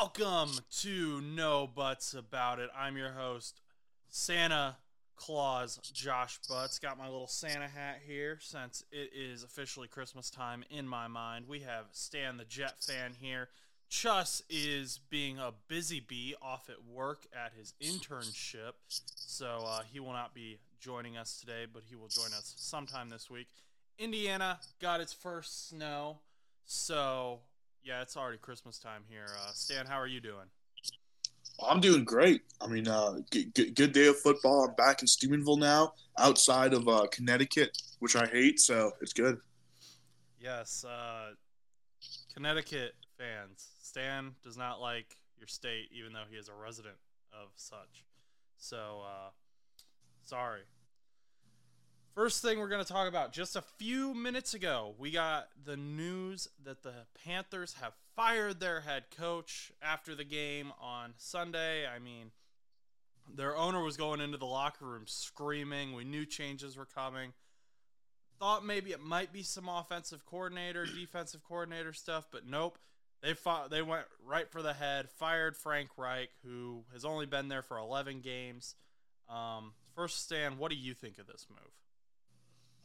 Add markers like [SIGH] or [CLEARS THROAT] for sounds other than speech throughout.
Welcome to No Butts About It. I'm your host, Santa Claus Josh Butts. Got my little Santa hat here since it is officially Christmas time in my mind. We have Stan the Jet fan here. Chus is being a busy bee off at work at his internship, so uh, he will not be joining us today, but he will join us sometime this week. Indiana got its first snow, so yeah, it's already Christmas time here. Uh, Stan, how are you doing? I'm doing great. I mean, uh, good, good, day of football. I'm back in Steubenville now, outside of uh, Connecticut, which I hate, so it's good. Yes, uh, Connecticut fans. Stan does not like your state, even though he is a resident of such. So, uh, sorry. First thing we're going to talk about just a few minutes ago, we got the news that the Panthers have fired their head coach after the game on Sunday. I mean, their owner was going into the locker room screaming. We knew changes were coming. Thought maybe it might be some offensive coordinator, [CLEARS THROAT] defensive coordinator stuff, but nope. They fought, they went right for the head, fired Frank Reich, who has only been there for 11 games. Um, first, Stan, what do you think of this move?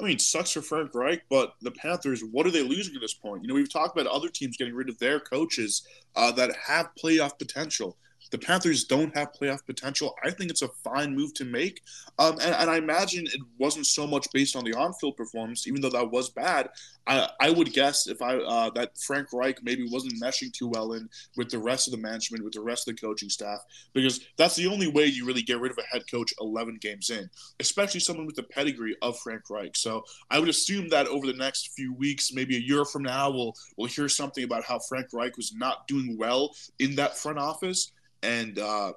I mean, sucks for Frank Reich, but the Panthers, what are they losing at this point? You know, we've talked about other teams getting rid of their coaches uh, that have playoff potential. The Panthers don't have playoff potential. I think it's a fine move to make. Um, and, and, I imagine it wasn't so much based on the on-field performance, even though that was bad. I, I would guess if I uh, that Frank Reich maybe wasn't meshing too well in with the rest of the management, with the rest of the coaching staff, because that's the only way you really get rid of a head coach 11 games in, especially someone with the pedigree of Frank Reich. So I would assume that over the next few weeks, maybe a year from now, we'll we'll hear something about how Frank Reich was not doing well in that front office and uh,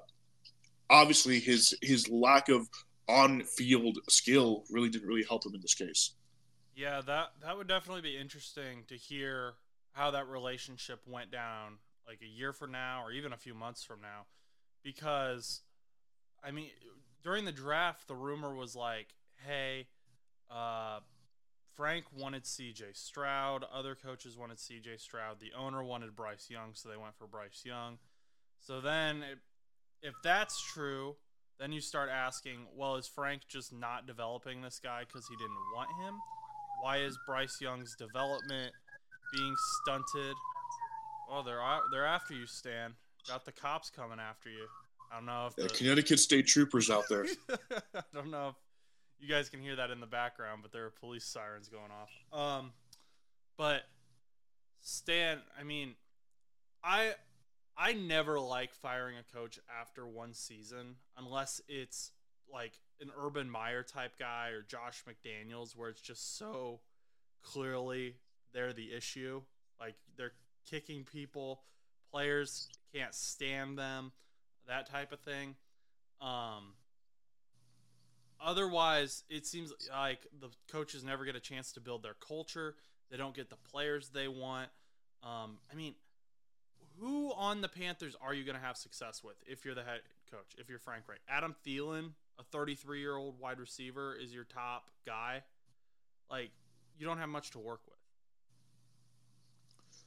obviously his his lack of on field skill really didn't really help him in this case. Yeah, that that would definitely be interesting to hear how that relationship went down like a year from now or even a few months from now because I mean during the draft the rumor was like, "Hey, uh, Frank wanted CJ Stroud, other coaches wanted CJ Stroud, the owner wanted Bryce Young, so they went for Bryce Young." So then, if that's true, then you start asking, well, is Frank just not developing this guy because he didn't want him? Why is Bryce Young's development being stunted? Oh, they're they're after you, Stan. Got the cops coming after you. I don't know if the, the Connecticut State Troopers out there. [LAUGHS] I don't know if you guys can hear that in the background, but there are police sirens going off. Um, but Stan, I mean, I I never like firing a coach after one season unless it's like an Urban Meyer type guy or Josh McDaniels where it's just so clearly they're the issue. Like they're kicking people, players can't stand them, that type of thing. Um otherwise it seems like the coaches never get a chance to build their culture. They don't get the players they want. Um I mean who on the Panthers are you going to have success with if you're the head coach? If you're Frank Reich, Adam Thielen, a 33 year old wide receiver, is your top guy. Like you don't have much to work with.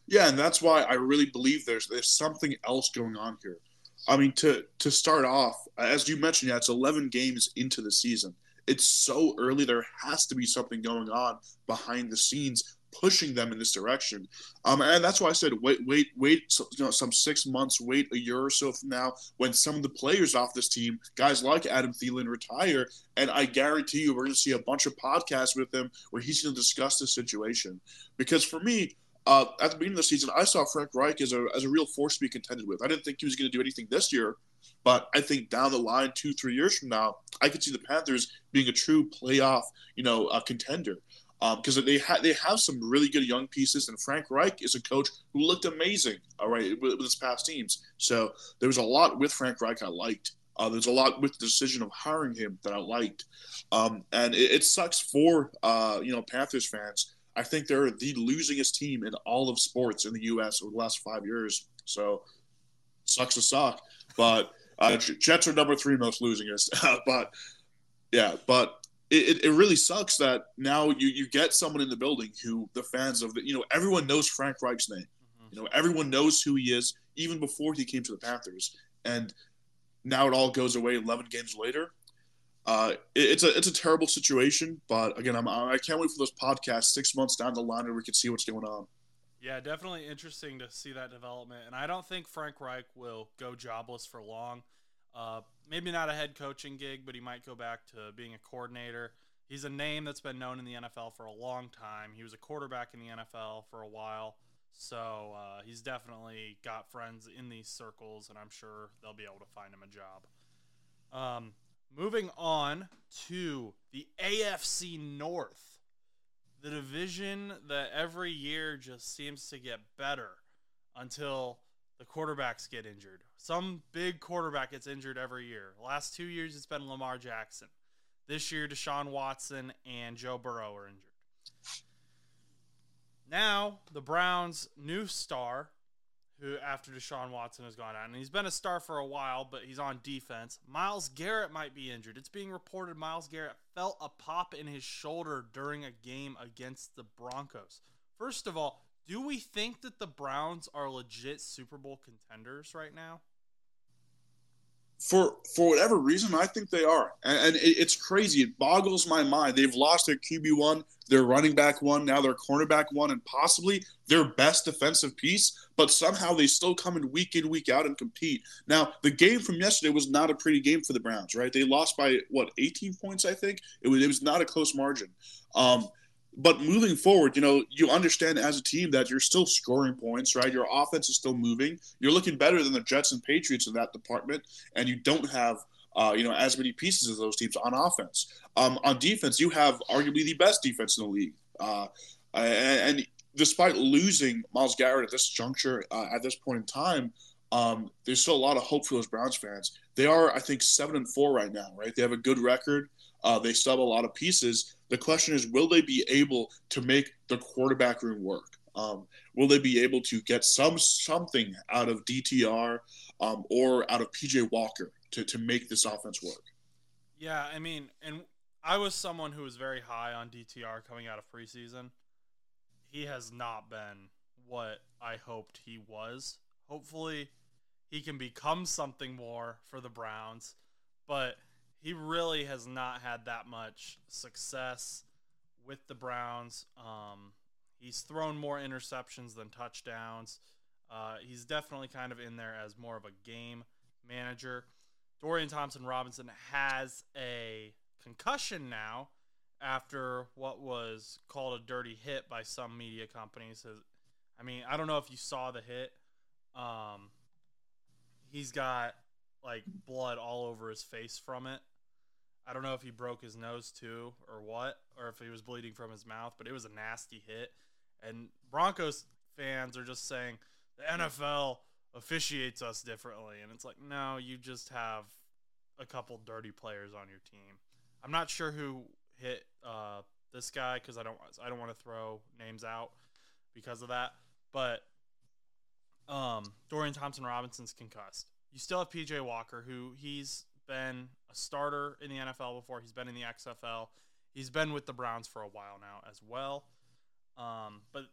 Yeah, and that's why I really believe there's there's something else going on here. I mean, to to start off, as you mentioned, yeah, it's 11 games into the season. It's so early. There has to be something going on behind the scenes pushing them in this direction. Um, and that's why I said wait, wait, wait, so, you know, some six months, wait a year or so from now, when some of the players off this team, guys like Adam Thielen, retire, and I guarantee you, we're going to see a bunch of podcasts with him where he's going to discuss the situation. Because for me, uh, at the beginning of the season, I saw Frank Reich as a as a real force to be contended with. I didn't think he was going to do anything this year, but I think down the line, two three years from now, I could see the Panthers being a true playoff, you know, uh, contender because um, they have they have some really good young pieces, and Frank Reich is a coach who looked amazing. All right, with, with his past teams, so there was a lot with Frank Reich I liked. Uh, there's a lot with the decision of hiring him that I liked, um, and it, it, sucks for uh, you know Panthers fans. I think they're the losingest team in all of sports in the U.S. over the last five years. So sucks to suck, but uh, Jets are number three most losingest. [LAUGHS] but yeah, but it, it really sucks that now you, you get someone in the building who the fans of the you know everyone knows Frank Reich's name. Mm-hmm. You know everyone knows who he is. even before he came to the Panthers. And now it all goes away 11 games later. Uh, it, it's a it's a terrible situation, but again, I'm I can't wait for those podcasts six months down the line where we can see what's going on. Yeah, definitely interesting to see that development, and I don't think Frank Reich will go jobless for long. Uh, maybe not a head coaching gig, but he might go back to being a coordinator. He's a name that's been known in the NFL for a long time. He was a quarterback in the NFL for a while. So uh, he's definitely got friends in these circles, and I'm sure they'll be able to find him a job. Um, moving on to the AFC North, the division that every year just seems to get better until the quarterbacks get injured. Some big quarterback gets injured every year. last two years, it's been Lamar Jackson. This year, Deshaun Watson and Joe Burrow are injured. Now, the Browns' new star, who after Deshaun Watson has gone out, and he's been a star for a while, but he's on defense. Myles Garrett might be injured. It's being reported Myles Garrett felt a pop in his shoulder during a game against the Broncos. First of all, do we think that the Browns are legit Super Bowl contenders right now? for for whatever reason, I think they are, and, and it, it's crazy. It boggles my mind. They've lost their QB one, their running back one, now their cornerback one, and possibly their best defensive piece. But somehow they still come in week in week out and compete. Now the game from yesterday was not a pretty game for the Browns, right? They lost by what 18 points, I think. It was it was not a close margin. Um, but moving forward, you know, you understand as a team that you're still scoring points, right? Your offense is still moving. You're looking better than the Jets and Patriots in that department, and you don't have, uh, you know, as many pieces as those teams on offense. Um, on defense, you have arguably the best defense in the league, uh, and, and, despite losing Myles Garrett at this juncture, uh, at this point in time, um, there's still a lot of hope for those Browns fans. They are, I think, seven and four right now, right? They have a good record. Uh, they still have a lot of pieces the question is, will they be able to make the quarterback room work? Um, will they be able to get some something out of DTR um, or out of PJ Walker to, to make this offense work? Yeah, I mean, and I was someone who was very high on DTR coming out of preseason. He has not been what I hoped he was. Hopefully, he can become something more for the Browns, but he really has not had that much success with the Browns. Um, he's thrown more interceptions than touchdowns. Uh, he's definitely kind of in there as more of a game manager. Dorian Thompson Robinson has a concussion now after what was called a dirty hit by some media companies. I mean, I don't know if you saw the hit. Um, he's got like blood all over his face from it. I don't know if he broke his nose too or what, or if he was bleeding from his mouth, but it was a nasty hit. And Broncos fans are just saying the NFL officiates us differently. And it's like, no, you just have a couple dirty players on your team. I'm not sure who hit uh, this guy because I don't I don't want to throw names out because of that. But um, Dorian Thompson Robinson's concussed. You still have PJ Walker, who he's been a starter in the NFL before. He's been in the XFL. He's been with the Browns for a while now as well. Um, but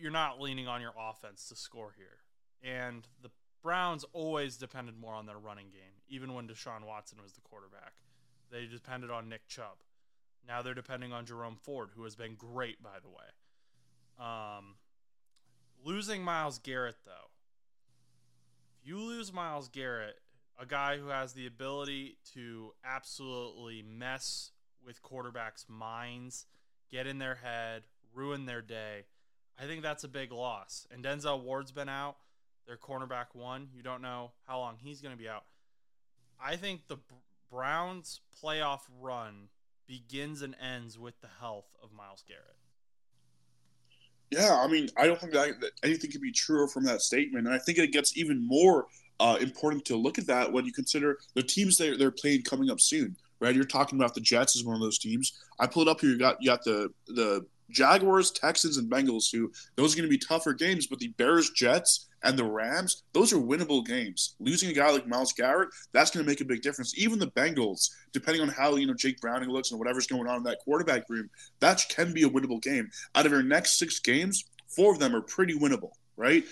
you're not leaning on your offense to score here. And the Browns always depended more on their running game, even when Deshaun Watson was the quarterback. They depended on Nick Chubb. Now they're depending on Jerome Ford, who has been great, by the way. Um, losing Myles Garrett, though, if you lose Myles Garrett, a guy who has the ability to absolutely mess with quarterbacks' minds, get in their head, ruin their day. I think that's a big loss. And Denzel Ward's been out, their cornerback one. You don't know how long he's going to be out. I think the Browns' playoff run begins and ends with the health of Myles Garrett. Yeah, I mean, I don't think that, anything could be truer from that statement. And I think it gets even more uh, important to look at that when you consider the teams they're, they're playing coming up soon. Right, you're talking about the Jets as one of those teams. I pulled up here. You got you got the the Jaguars, Texans, and Bengals. Who those are going to be tougher games, but the Bears, Jets, and the Rams, those are winnable games. Losing a guy like Myles Garrett, that's going to make a big difference. Even the Bengals, depending on how you know Jake Browning looks and whatever's going on in that quarterback room, that can be a winnable game. Out of your next six games, four of them are pretty winnable. Right?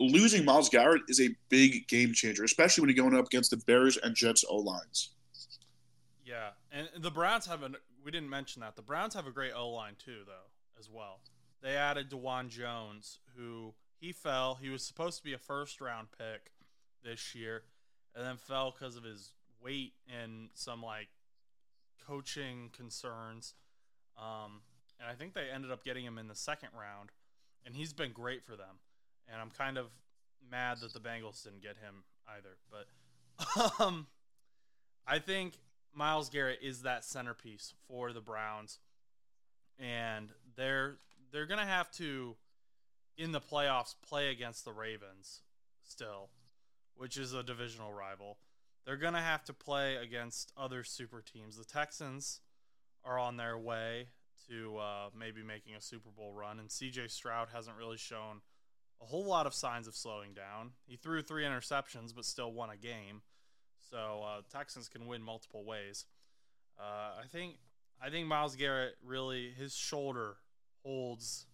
Losing Myles Garrett is a big game changer, especially when you're going up against the Bears and Jets O lines. Yeah, and the Browns have an. We didn't mention that the Browns have a great O line too, though, as well. They added Dawand Jones, who he fell. He was supposed to be a first round pick this year, and then fell because of his weight and some like coaching concerns. Um, and I think they ended up getting him in the second round, and he's been great for them. And I'm kind of mad that the Bengals didn't get him either. But [LAUGHS] um, I think Myles Garrett is that centerpiece for the Browns, and they're they're gonna have to in the playoffs play against the Ravens still, which is a divisional rival. They're gonna have to play against other super teams. The Texans are on their way to uh, maybe making a Super Bowl run, and C.J. Stroud hasn't really shown a whole lot of signs of slowing down. He threw three interceptions, but still won a game. So uh, Texans can win multiple ways. Uh, I think I think Myles Garrett really his shoulder holds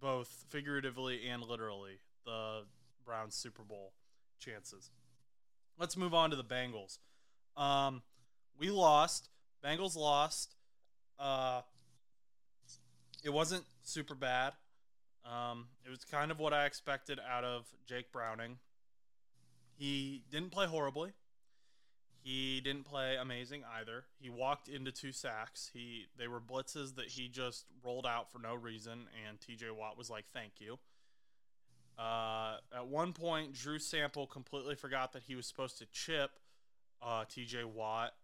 both figuratively and literally the Browns Super Bowl chances. Let's move on to the Bengals. Um, we lost. Bengals lost. Uh, it wasn't super bad. Um, it was kind of what I expected out of Jake Browning. He didn't play horribly. He didn't play amazing either. He walked into two sacks. He they were blitzes that he just rolled out for no reason, and T.J. Watt was like, "Thank you." Uh, at one point, Drew Sample completely forgot that he was supposed to chip uh, T.J. Watt,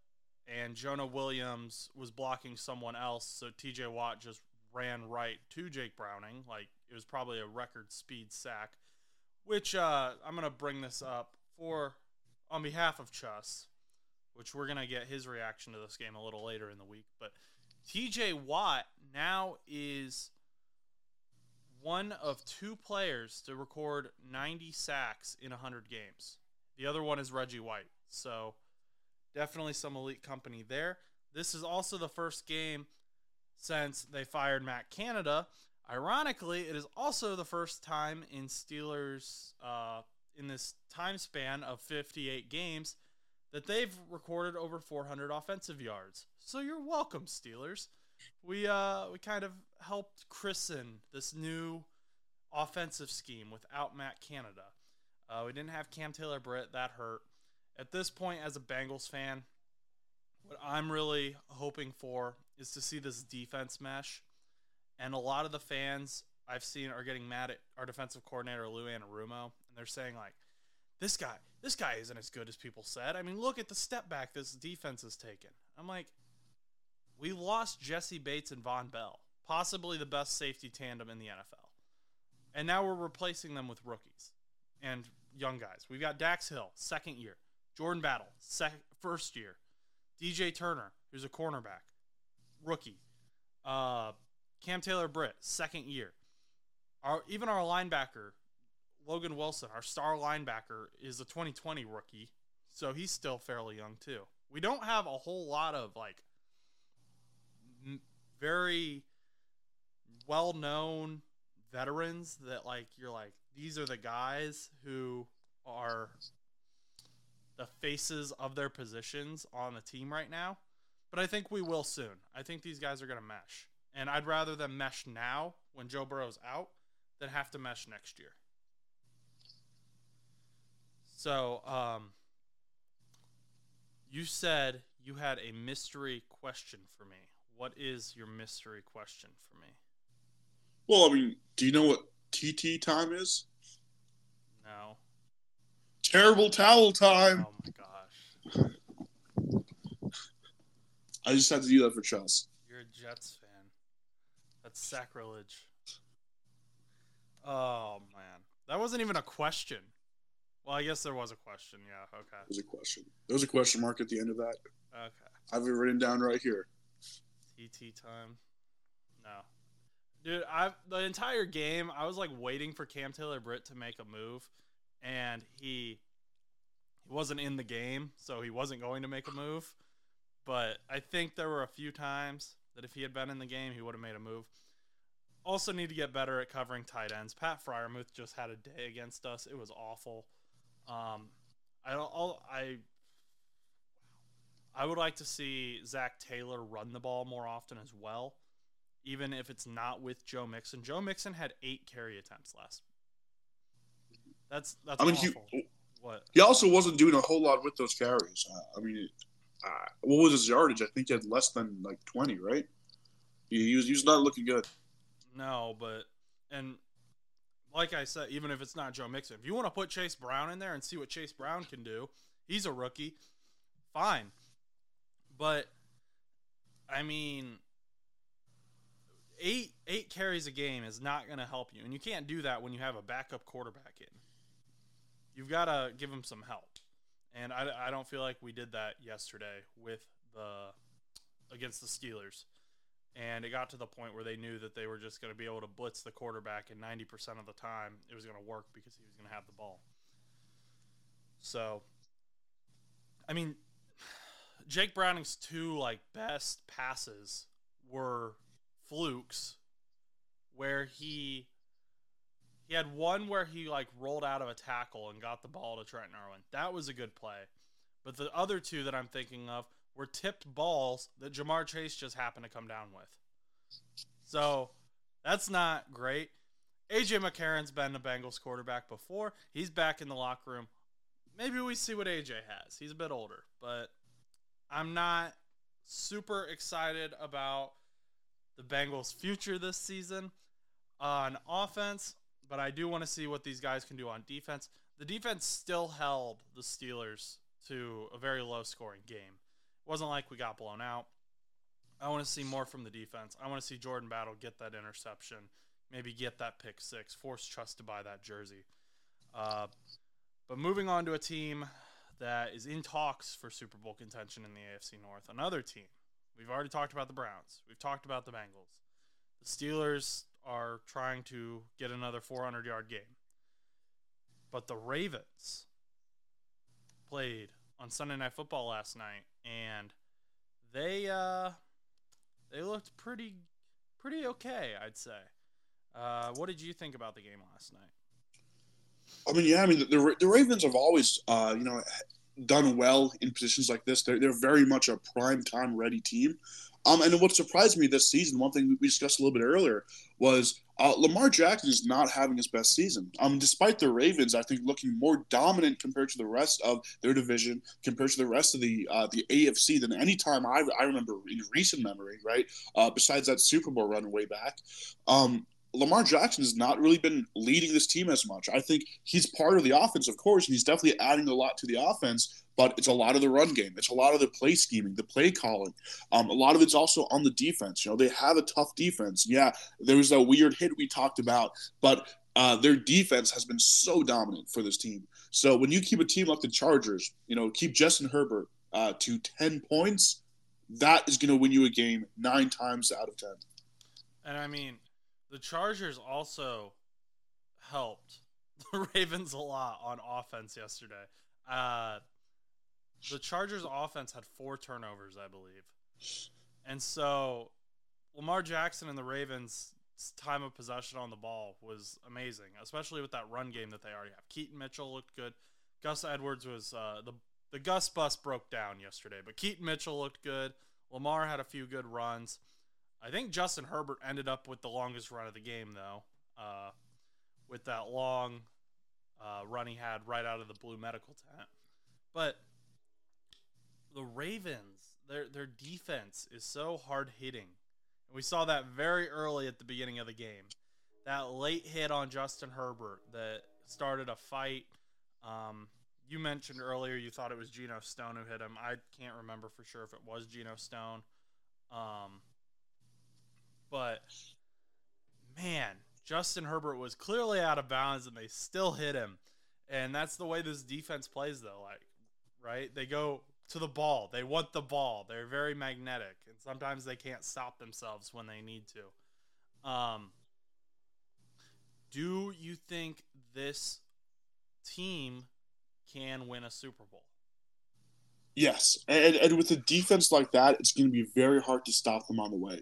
and Jonah Williams was blocking someone else, so T.J. Watt just ran right to Jake Browning. Like it was probably a record speed sack, which uh, I'm gonna bring this up for on behalf of Chus which we're going to get his reaction to this game a little later in the week. But TJ Watt now is one of two players to record 90 sacks in 100 games. The other one is Reggie White. So definitely some elite company there. This is also the first game since they fired Matt Canada. Ironically, it is also the first time in Steelers uh, in this time span of 58 games that they've recorded over 400 offensive yards. So you're welcome, Steelers. We uh we kind of helped christen this new offensive scheme without Matt Canada. Uh, we didn't have Cam Taylor Britt. That hurt. At this point, as a Bengals fan, what I'm really hoping for is to see this defense mesh. And a lot of the fans I've seen are getting mad at our defensive coordinator Lou Anarumo, and they're saying like, "This guy, this guy isn't as good as people said. I mean, look at the step back this defense has taken. I'm like, we lost Jessie Bates and Vonn Bell, possibly the best safety tandem in the NFL. And now we're replacing them with rookies and young guys. We've got Dax Hill, second year. Jordan Battle, sec- first year. DJ Turner, who's a cornerback, rookie. Uh, Cam Taylor Britt, second year. Our even our linebacker Logan Wilson, our star linebacker, is a 2020 rookie, so he's still fairly young too. We don't have a whole lot of like m- very well-known veterans that like you're like these are the guys who are the faces of their positions on the team right now. But I think we will soon. I think these guys are going to mesh. And I'd rather them mesh now when Joe Burrow's out than have to mesh next year. So, um, you said you had a mystery question for me. What is your mystery question for me? Well, I mean, do you know what TT time is? No. Terrible towel time. Oh my gosh. [LAUGHS] I just had to do that for Chelsea. You're a Jets fan. That's sacrilege. Oh man. That wasn't even a question. Well, I guess there was a question. Yeah. Okay. There's a question. There was a question mark at the end of that. Okay. I have it written down right here. TT time. No. Dude, I the entire game I was like waiting for Cam Taylor Britt to make a move, and he he wasn't in the game, so he wasn't going to make a move. But I think there were a few times that if he had been in the game, he would have made a move. also need to get better at covering tight ends. Pat Freiermuth just had a day against us. It was awful. Um, I don't. I'll, I I would like to see Zac Taylor run the ball more often as well, even if it's not with Joe Mixon. Joe Mixon had eight carry attempts last. That's that's. I mean, awful. he what he also wasn't doing a whole lot with those carries. I mean, uh, what was his yardage? I think he had less than like twenty, right? He, he was he was not looking good. No, but and like I said, even if it's not Joe Mixon, if you want to put Chase Brown in there and see what Chase Brown can do, he's a rookie. Fine. But I mean eight eight carries a game is not going to help you, and you can't do that when you have a backup quarterback in. You've got to give him some help, and I, I don't feel like we did that yesterday with the against the Steelers. And it got to the point where they knew that they were just going to be able to blitz the quarterback, and 90% of the time it was going to work because he was going to have the ball. So, I mean, Jake Browning's two like best passes were flukes where he he had one where he like rolled out of a tackle and got the ball to Trent Irwin. That was a good play. But the other two that I'm thinking of were tipped balls that Ja'Marr Chase just happened to come down with. So that's not great. AJ McCarron's been the Bengals quarterback before. He's back in the locker room. Maybe we see what AJ has. He's a bit older, but I'm not super excited about the Bengals' future this season on offense, but I do want to see what these guys can do on defense. The defense still held the Steelers to a very low scoring game. It wasn't like we got blown out. I want to see more from the defense. I want to see Jordan Battle get that interception, maybe get that pick six, force Trust to buy that jersey. Uh, but moving on to a team that is in talks for Super Bowl contention in the AFC North. Another team. We've already talked about the Browns. We've talked about the Bengals. The Steelers are trying to get another 400 yard game. But the Ravens played on Sunday Night Football last night, and they uh, they looked pretty pretty okay, I'd say. Uh, what did you think about the game last night? I mean, yeah, I mean the, the Ravens have always, uh, you know, done well in positions like this. They're they're very much a prime time ready team. Um, and what surprised me this season, one thing we discussed a little bit earlier, was uh, Lamar Jackson is not having his best season. Um, despite the Ravens, I think looking more dominant compared to the rest of their division, compared to the rest of the uh, the AFC than any time I, I remember in recent memory. Right, uh, besides that Super Bowl run way back. Um, Lamar Jackson has not really been leading this team as much. I think he's part of the offense, of course, and he's definitely adding a lot to the offense. But it's a lot of the run game. It's a lot of the play scheming, the play calling. Um, a lot of it's also on the defense. You know, they have a tough defense. Yeah, there was that weird hit we talked about, but uh, their defense has been so dominant for this team. So when you keep a team like the Chargers, you know, keep Justin Herbert uh, to ten points, that is going to win you a game nine times out of ten. And I mean, the Chargers also helped [LAUGHS] the Ravens a lot on offense yesterday. Uh, the Chargers offense had four turnovers, I believe. And so Lamar Jackson and the Ravens time of possession on the ball was amazing, especially with that run game that they already have. Keaton Mitchell looked good. Gus Edwards was uh, the the Gus bus broke down yesterday, but Keaton Mitchell looked good. Lamar had a few good runs. I think Justin Herbert ended up with the longest run of the game, though, uh, with that long uh, run he had right out of the blue medical tent. But the Ravens, their their defense is so hard hitting. And we saw that very early at the beginning of the game. That late hit on Justin Herbert that started a fight. Um, you mentioned earlier you thought it was Geno Stone who hit him. I can't remember for sure if it was Geno Stone. Um, but man, Justin Herbert was clearly out of bounds and they still hit him. And that's the way this defense plays though, like right? They go to the ball. They want the ball. They're very magnetic and sometimes they can't stop themselves when they need to. Um do you think this team can win a Super Bowl? Yes, and, and with a defense like that, it's going to be very hard to stop them on the way.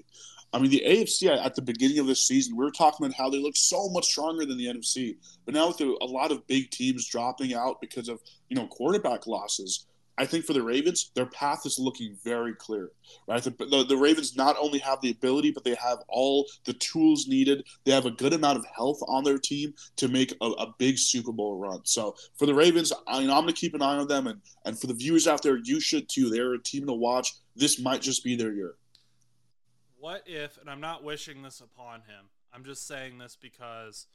I mean, the AFC at the beginning of this season, we were talking about how they look so much stronger than the NFC. But now with a lot of big teams dropping out because of you know quarterback losses, I think for the Ravens, their path is looking very clear. Right, the, the, the, Ravens not only have the ability, but they have all the tools needed. They have a good amount of health on their team to make a, a big Super Bowl run. So for the Ravens, I, am going to keep an eye on them, and and for the viewers out there, you should too. They're a team to watch. This might just be their year. What if, and I'm not wishing this upon him, I'm just saying this because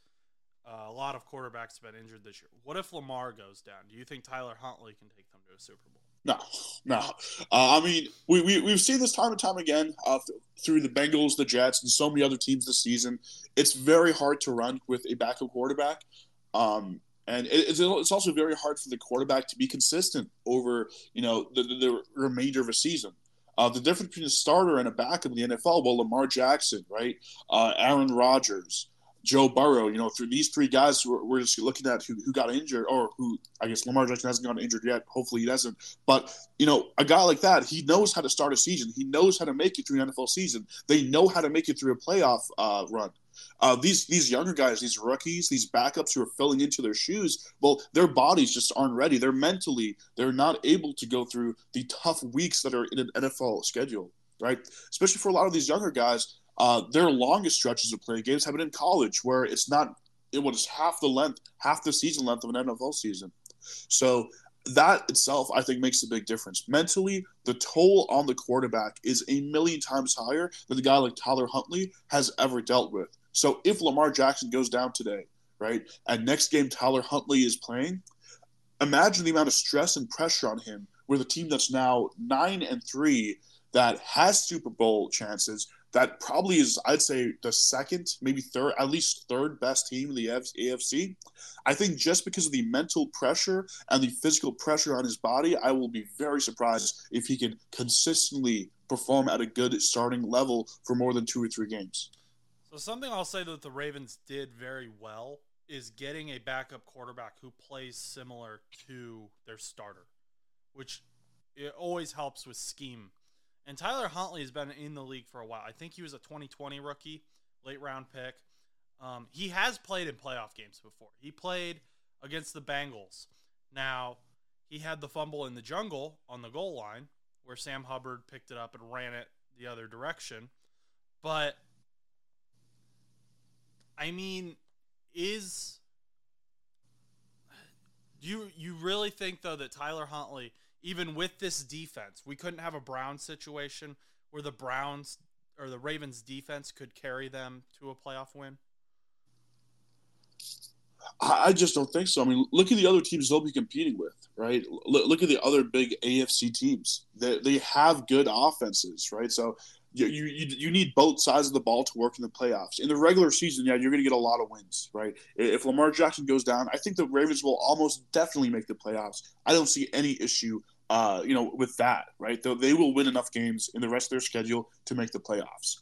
uh, a lot of quarterbacks have been injured this year. What if Lamar goes down? Do you think Tyler Huntley can take them to a Super Bowl? No, no. Uh, I mean, we, we, we've seen this time and time again uh, th- through the Bengals, the Jets, and so many other teams this season. It's very hard to run with a backup quarterback. Um, and it's, it's also very hard for the quarterback to be consistent over, you know, the, the remainder of a season. Uh, the difference between a starter and a backup in the NFL, well, Lamar Jackson, right? Uh, Aaron Rodgers, Joe Burrow, you know, through these three guys, we're, we're just looking at who, who got injured, or who I guess Lamar Jackson hasn't gotten injured yet. Hopefully, he doesn't. But you know, a guy like that, he knows how to start a season. He knows how to make it through an NFL season. They know how to make it through a playoff uh, run. Uh, these these younger guys, these rookies, these backups who are filling into their shoes, well, their bodies just aren't ready. They're mentally, they're not able to go through the tough weeks that are in an NFL schedule, right? Especially for a lot of these younger guys, uh, their longest stretches of playing games have been in college, where it's not it was half the length, half the season length of an NFL season. So that itself, I think, makes a big difference. Mentally, the toll on the quarterback is a million times higher than the guy like Tyler Huntley has ever dealt with. So if Lamar Jackson goes down today, right, and next game Tyler Huntley is playing, imagine the amount of stress and pressure on him with a team that's now nine and three that has Super Bowl chances that probably is, I'd say, the second, maybe third, at least third best team in the AFC. I think just because of the mental pressure and the physical pressure on his body, I will be very surprised if he can consistently perform at a good starting level for more than two or three games. So, something I'll say that the Ravens did very well is getting a backup quarterback who plays similar to their starter, which it always helps with scheme and Tyler Huntley has been in the league for a while. I think he was a 2020 rookie, late round pick. Um, he has played in playoff games before. He played against the Bengals. Now, he had the fumble in the jungle on the goal line where Sam Hubbard picked it up and ran it the other direction. But, I mean, is. Do you, you really think, though, that Tyler Huntley even with this defense, we couldn't have a Browns situation where the Browns or the Ravens defense could carry them to a playoff win? I just don't think so. I mean, look at the other teams they'll be competing with, right? Look, at the other big AFC teams. They, they have good offenses, right? So you, you you need both sides of the ball to work in the playoffs. In the regular season, yeah, you're going to get a lot of wins, right? If Lamar Jackson goes down, I think the Ravens will almost definitely make the playoffs. I don't see any issue uh, you know, with that, right? They, they will win enough games in the rest of their schedule to make the playoffs.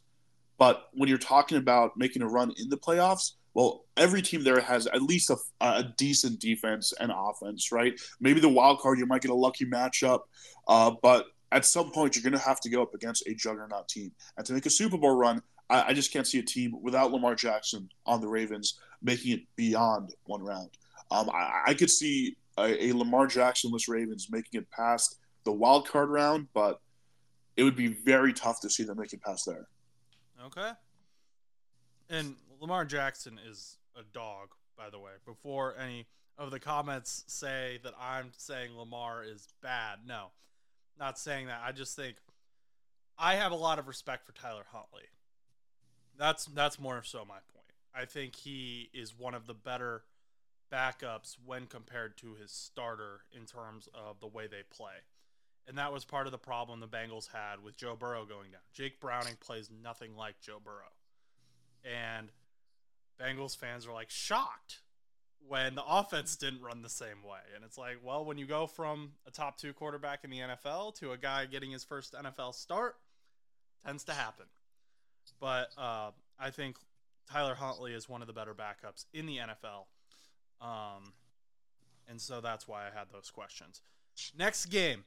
But when you're talking about making a run in the playoffs, well, every team there has at least a, a decent defense and offense, right? Maybe the wild card, you might get a lucky matchup, uh, but at some point, you're going to have to go up against a juggernaut team. And to make a Super Bowl run, I, I just can't see a team without Lamar Jackson on the Ravens making it beyond one round. Um, I, I, could see a, a Lamar Jacksonless Ravens making it past the wild card round, but it would be very tough to see them make it past there. Okay. And Lamar Jackson is a dog, by the way. Before any of the comments say that I'm saying Lamar is bad, no, not saying that. I just think I have a lot of respect for Tyler Huntley. That's that's more so my point. I think he is one of the better backups when compared to his starter in terms of the way they play. And that was part of the problem the Bengals had with Joe Burrow going down. Jake Browning plays nothing like Joe Burrow. And Bengals fans are like shocked when the offense didn't run the same way. And it's like, well, when you go from a top two quarterback in the NFL to a guy getting his first NFL start, tends to happen. But uh, I think Tyler Huntley is one of the better backups in the NFL. Um, and so that's why I had those questions. Next game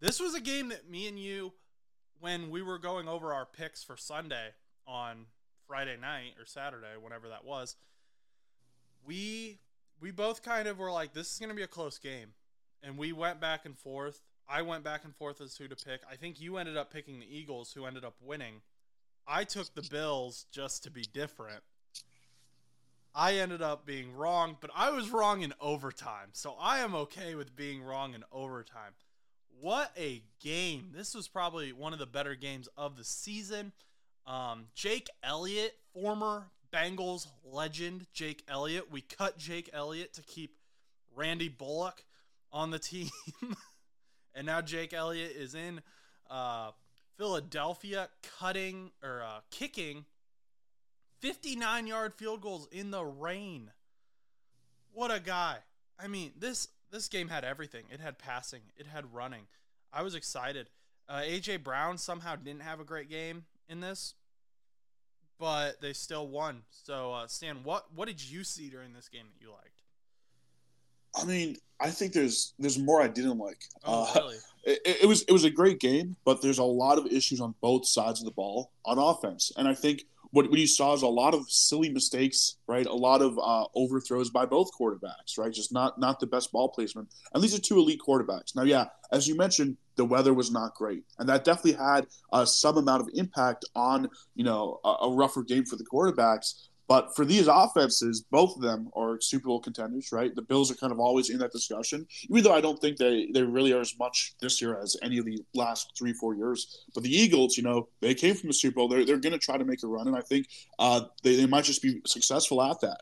This was a game that me and you, when we were going over our picks for Sunday on Friday night or Saturday, whenever that was, we we both kind of were like, this is going to be a close game, and we went back and forth. I went back and forth as who to pick. I think you ended up picking the Eagles, who ended up winning. I took the Bills just to be different. I ended up being wrong, but I was wrong in overtime. So I am okay with being wrong in overtime. What a game. This was probably one of the better games of the season. Um, Jake Elliott, former Bengals legend Jake Elliott. We cut Jake Elliott to keep Randy Bullock on the [LAUGHS] team. and now Jake Elliott is in uh, Philadelphia cutting or uh, kicking 59 yard field goals in the rain. What a guy. I mean, this this game had everything. It had passing, it had running. I was excited. Uh, AJ Brown somehow didn't have a great game in this, but they still won. So, uh, Stan, what what did you see during this game that you liked? I mean, I think there's there's more I didn't like. Oh, uh, really? [LAUGHS] It, it, was it was a great game, but there's a lot of issues on both sides of the ball on offense, and I think what, what you saw is a lot of silly mistakes, right? A lot of uh, overthrows by both quarterbacks, right? Just not not the best ball placement. And these are two elite quarterbacks. Now, yeah, as you mentioned, the weather was not great, and that definitely had uh, some amount of impact on you know a, a rougher game for the quarterbacks. But for these offenses, both of them are Super Bowl contenders, right? The Bills are kind of always in that discussion, even though I don't think they, they really are as much this year as any of the last three, four years. But the Eagles, you know, they came from the Super Bowl. They're, they're going to try to make a run, and I think uh, they, they might just be successful at that.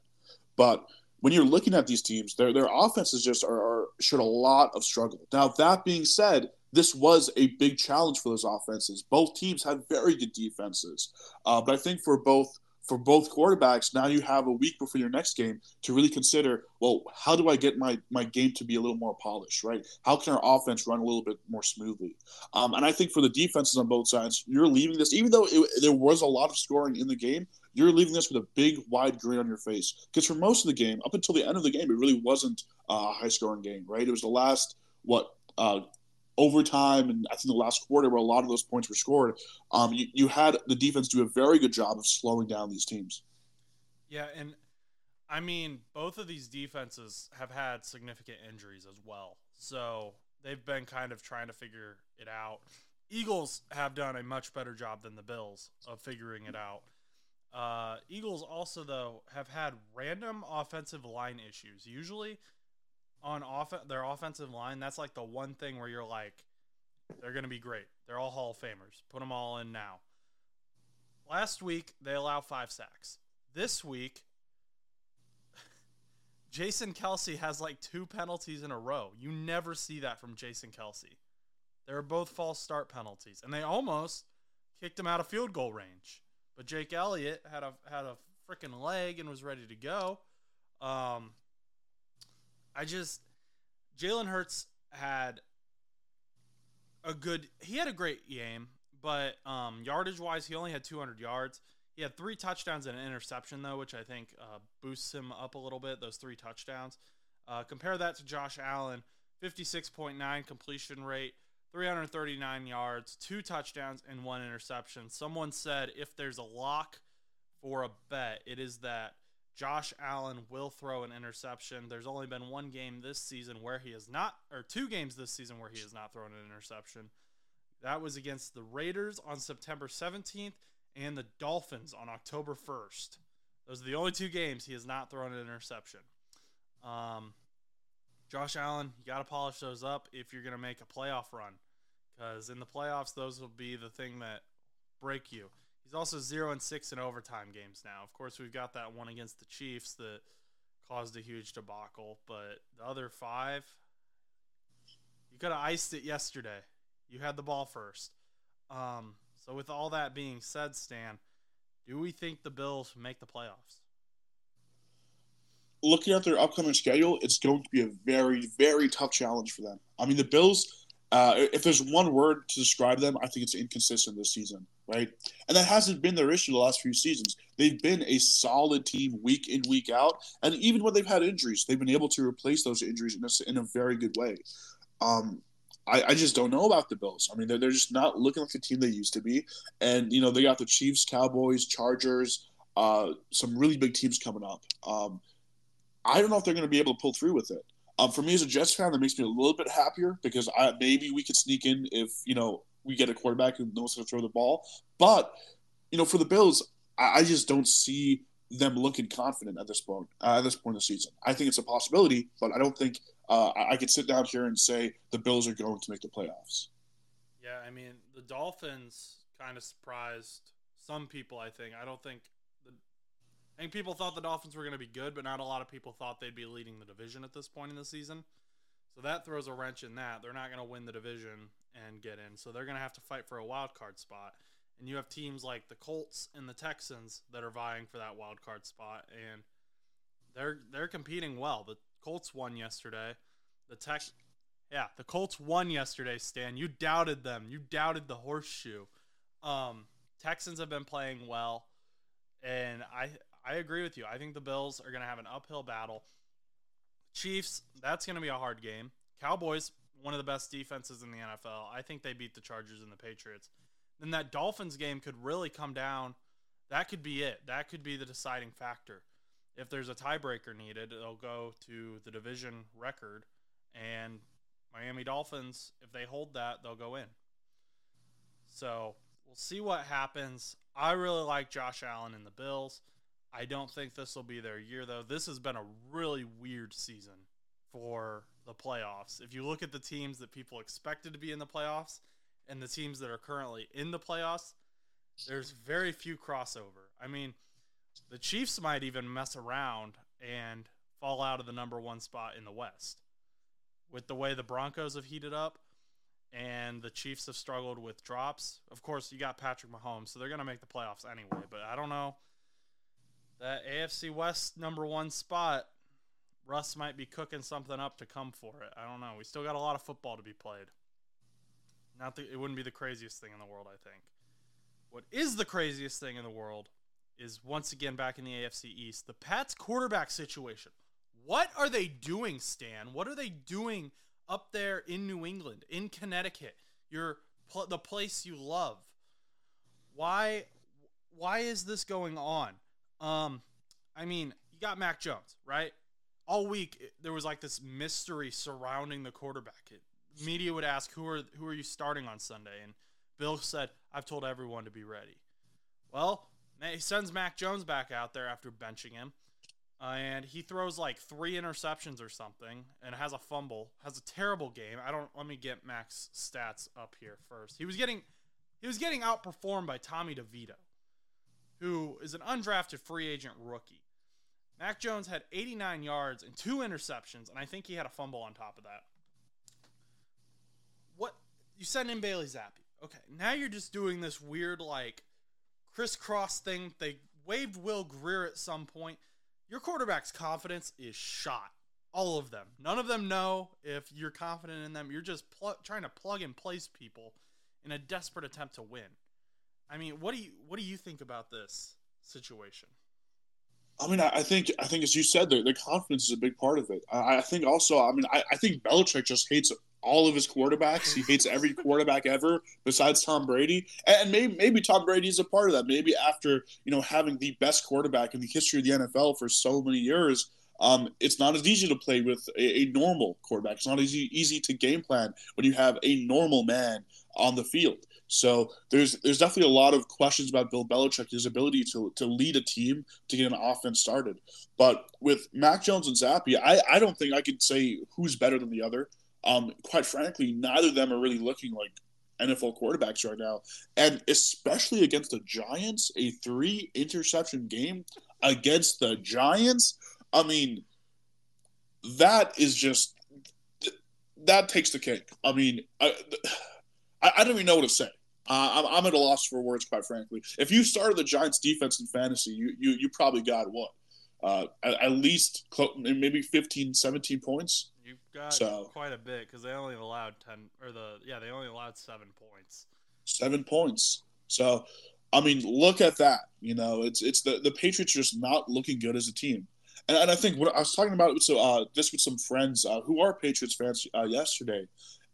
But when you're looking at these teams, their, their offenses just are, are showed a lot of struggle. Now, that being said, this was a big challenge for those offenses. Both teams had very good defenses. Uh, but I think for both for both quarterbacks, now you have a week before your next game to really consider, well, how do I get my, my game to be a little more polished, right? How can our offense run a little bit more smoothly? Um, and I think for the defenses on both sides, you're leaving this, even though it, there was a lot of scoring in the game, you're leaving this with a big, wide grin on your face. Because for most of the game, up until the end of the game, it really wasn't a high scoring game, right? It was the last, what, uh, overtime and I think the last quarter where a lot of those points were scored, um, you, you had the defense do a very good job of slowing down these teams. Yeah, and I mean, both of these defenses have had significant injuries as well. So they've been kind of trying to figure it out. Eagles have done a much better job than the Bills of figuring it out. Uh, Eagles also, though, have had random offensive line issues. Usually, on off their offensive line, that's like the one thing where you're like, they're going to be great. They're all Hall of Famers. Put them all in now. Last week, they allow five sacks. This week, [LAUGHS] Jason Kelce has like two penalties in a row. You never see that from Jason Kelce. They're both false start penalties, and they almost kicked him out of field goal range. But Jake Elliott had a had a freaking leg and was ready to go. Um, I just Jalen Hurts had a good. He had a great game, but um, yardage wise, he only had 200 yards. He had three touchdowns and an interception though, which I think uh, boosts him up a little bit. Those three touchdowns. Uh, compare that to Josh Allen, 56.9 completion rate, 339 yards, two touchdowns, and one interception. Someone said if there's a lock for a bet, it is that Josh Allen will throw an interception. There's only been one game this season where he has not, or two games this season where he has not thrown an interception. That was against the Raiders on September 17th and the Dolphins on October 1st. Those are the only two games he has not thrown an interception. Um, Josh Allen, you got to polish those up if you're going to make a playoff run. Because in the playoffs, those will be the thing that break you. He's also zero and six in overtime games now. Of course, we've got that one against the Chiefs that caused a huge debacle, but the other five, you could have iced it yesterday. You had the ball first. Um, so, with all that being said, Stan, do we think the Bills make the playoffs? Looking at their upcoming schedule, it's going to be a very, very tough challenge for them. I mean, the Bills uh, if there's one word to describe them, I think it's inconsistent this season, right? And that hasn't been their issue the last few seasons. They've been a solid team week in, week out. And even when they've had injuries, they've been able to replace those injuries in a, in a very good way. Um, I, I just don't know about the Bills. I mean, they're, they're just not looking like the team they used to be. And, you know, they got the Chiefs, Cowboys, Chargers, uh, some really big teams coming up. Um, I don't know if they're going to be able to pull through with it. Um, for me as a Jets fan, that makes me a little bit happier because I, maybe we could sneak in if, you know, we get a quarterback who knows how to throw the ball. But, you know, for the Bills, I, I just don't see them looking confident at this point. Uh, at this point in the season, I think it's a possibility, but I don't think uh, I, I could sit down here and say the Bills are going to make the playoffs. Yeah, I mean the Dolphins kind of surprised some people. I think I don't think I think people thought the Dolphins were going to be good, but not a lot of people thought they'd be leading the division at this point in the season. So that throws a wrench in that. They're not going to win the division and get in. So they're going to have to fight for a wild card spot. And you have teams like the Colts and the Texans that are vying for that wild card spot and they're they're competing well. The Colts won yesterday. The Tex yeah, the Colts won yesterday. Stan, you doubted them. You doubted the horseshoe. Um, Texans have been playing well, and I I agree with you. I think the Bills are going to have an uphill battle. Chiefs, that's going to be a hard game. Cowboys, one of the best defenses in the NFL. I think they beat the Chargers and the Patriots. Then that Dolphins game could really come down. That could be it. That could be the deciding factor if there's a tiebreaker needed, it'll go to the division record, and Miami Dolphins, if they hold that, they'll go in. So we'll see what happens. I really like Josh Allen and the Bills. I don't think this will be their year, though. This has been a really weird season for the playoffs. If you look at the teams that people expected to be in the playoffs and the teams that are currently in the playoffs, there's very few crossover. I mean, the Chiefs might even mess around and fall out of the number one spot in the West. With the way the Broncos have heated up and the Chiefs have struggled with drops, of course, you got Patrick Mahomes, so they're going to make the playoffs anyway. But I don't know. That AFC West number one spot, Russ might be cooking something up to come for it. I don't know. We still got a lot of football to be played. Not the, it wouldn't be the craziest thing in the world, I think. What is the craziest thing in the world is once again back in the AFC East. The Pats quarterback situation. What are they doing, Stan? What are they doing up there in New England, in Connecticut? Your the place you love. Why why is this going on? Um I mean, you got Mac Jones, right? All week there was like this mystery surrounding the quarterback. It, media would ask who are who are you starting on Sunday and Bill said, "I've told everyone to be ready." Well, he sends Mac Jones back out there after benching him. Uh, and he throws like three interceptions or something and has a fumble has a terrible game i don't let me get Mac's stats up here first he was getting he was getting outperformed by tommy devito who is an undrafted free agent rookie mac jones had 89 yards and two interceptions and i think he had a fumble on top of that what you send in bailey zappe okay now you're just doing this weird like crisscross thing. They waived Will Grier at some point. Your quarterback's confidence is shot. All of them. None of them know if you're confident in them. You're just pl- trying to plug and place people in a desperate attempt to win. I mean, what do you what do you think about this situation? I mean, I think I think as you said, the, the confidence is a big part of it. I, I think also, I mean, I, I think Belichick just hates all of his quarterbacks. He hates every [LAUGHS] quarterback ever besides Tom Brady. And maybe, maybe Tom Brady is a part of that. Maybe after, you know, having the best quarterback in the history of the NFL for so many years, um, it's not as easy to play with a, a, normal quarterback. It's not easy easy to game plan when you have a normal man on the field. So there's there's definitely a lot of questions about Bill Belichick, his ability to, to lead a team to get an offense started. But with Mac Jones and Zappe, I, I don't think I could say who's better than the other. Um, quite frankly, neither of them are really looking like NFL quarterbacks right now. And especially against the Giants, a three interception game against the Giants. I mean, that is just that takes the cake. I mean, I, I, don't even know what to say. Uh, I'm, I'm at a loss for words, quite frankly. If you started the Giants' defense in fantasy, you you, you probably got what uh, at, at, least maybe 15, 17 points. You've got so, quite a bit because they only allowed ten or the yeah they only allowed seven points. Seven points. So, I mean, look at that. You know, it's it's the the Patriots just not looking good as a team. And, and I think what I was talking about so uh, this with some friends uh, who are Patriots fans uh, yesterday,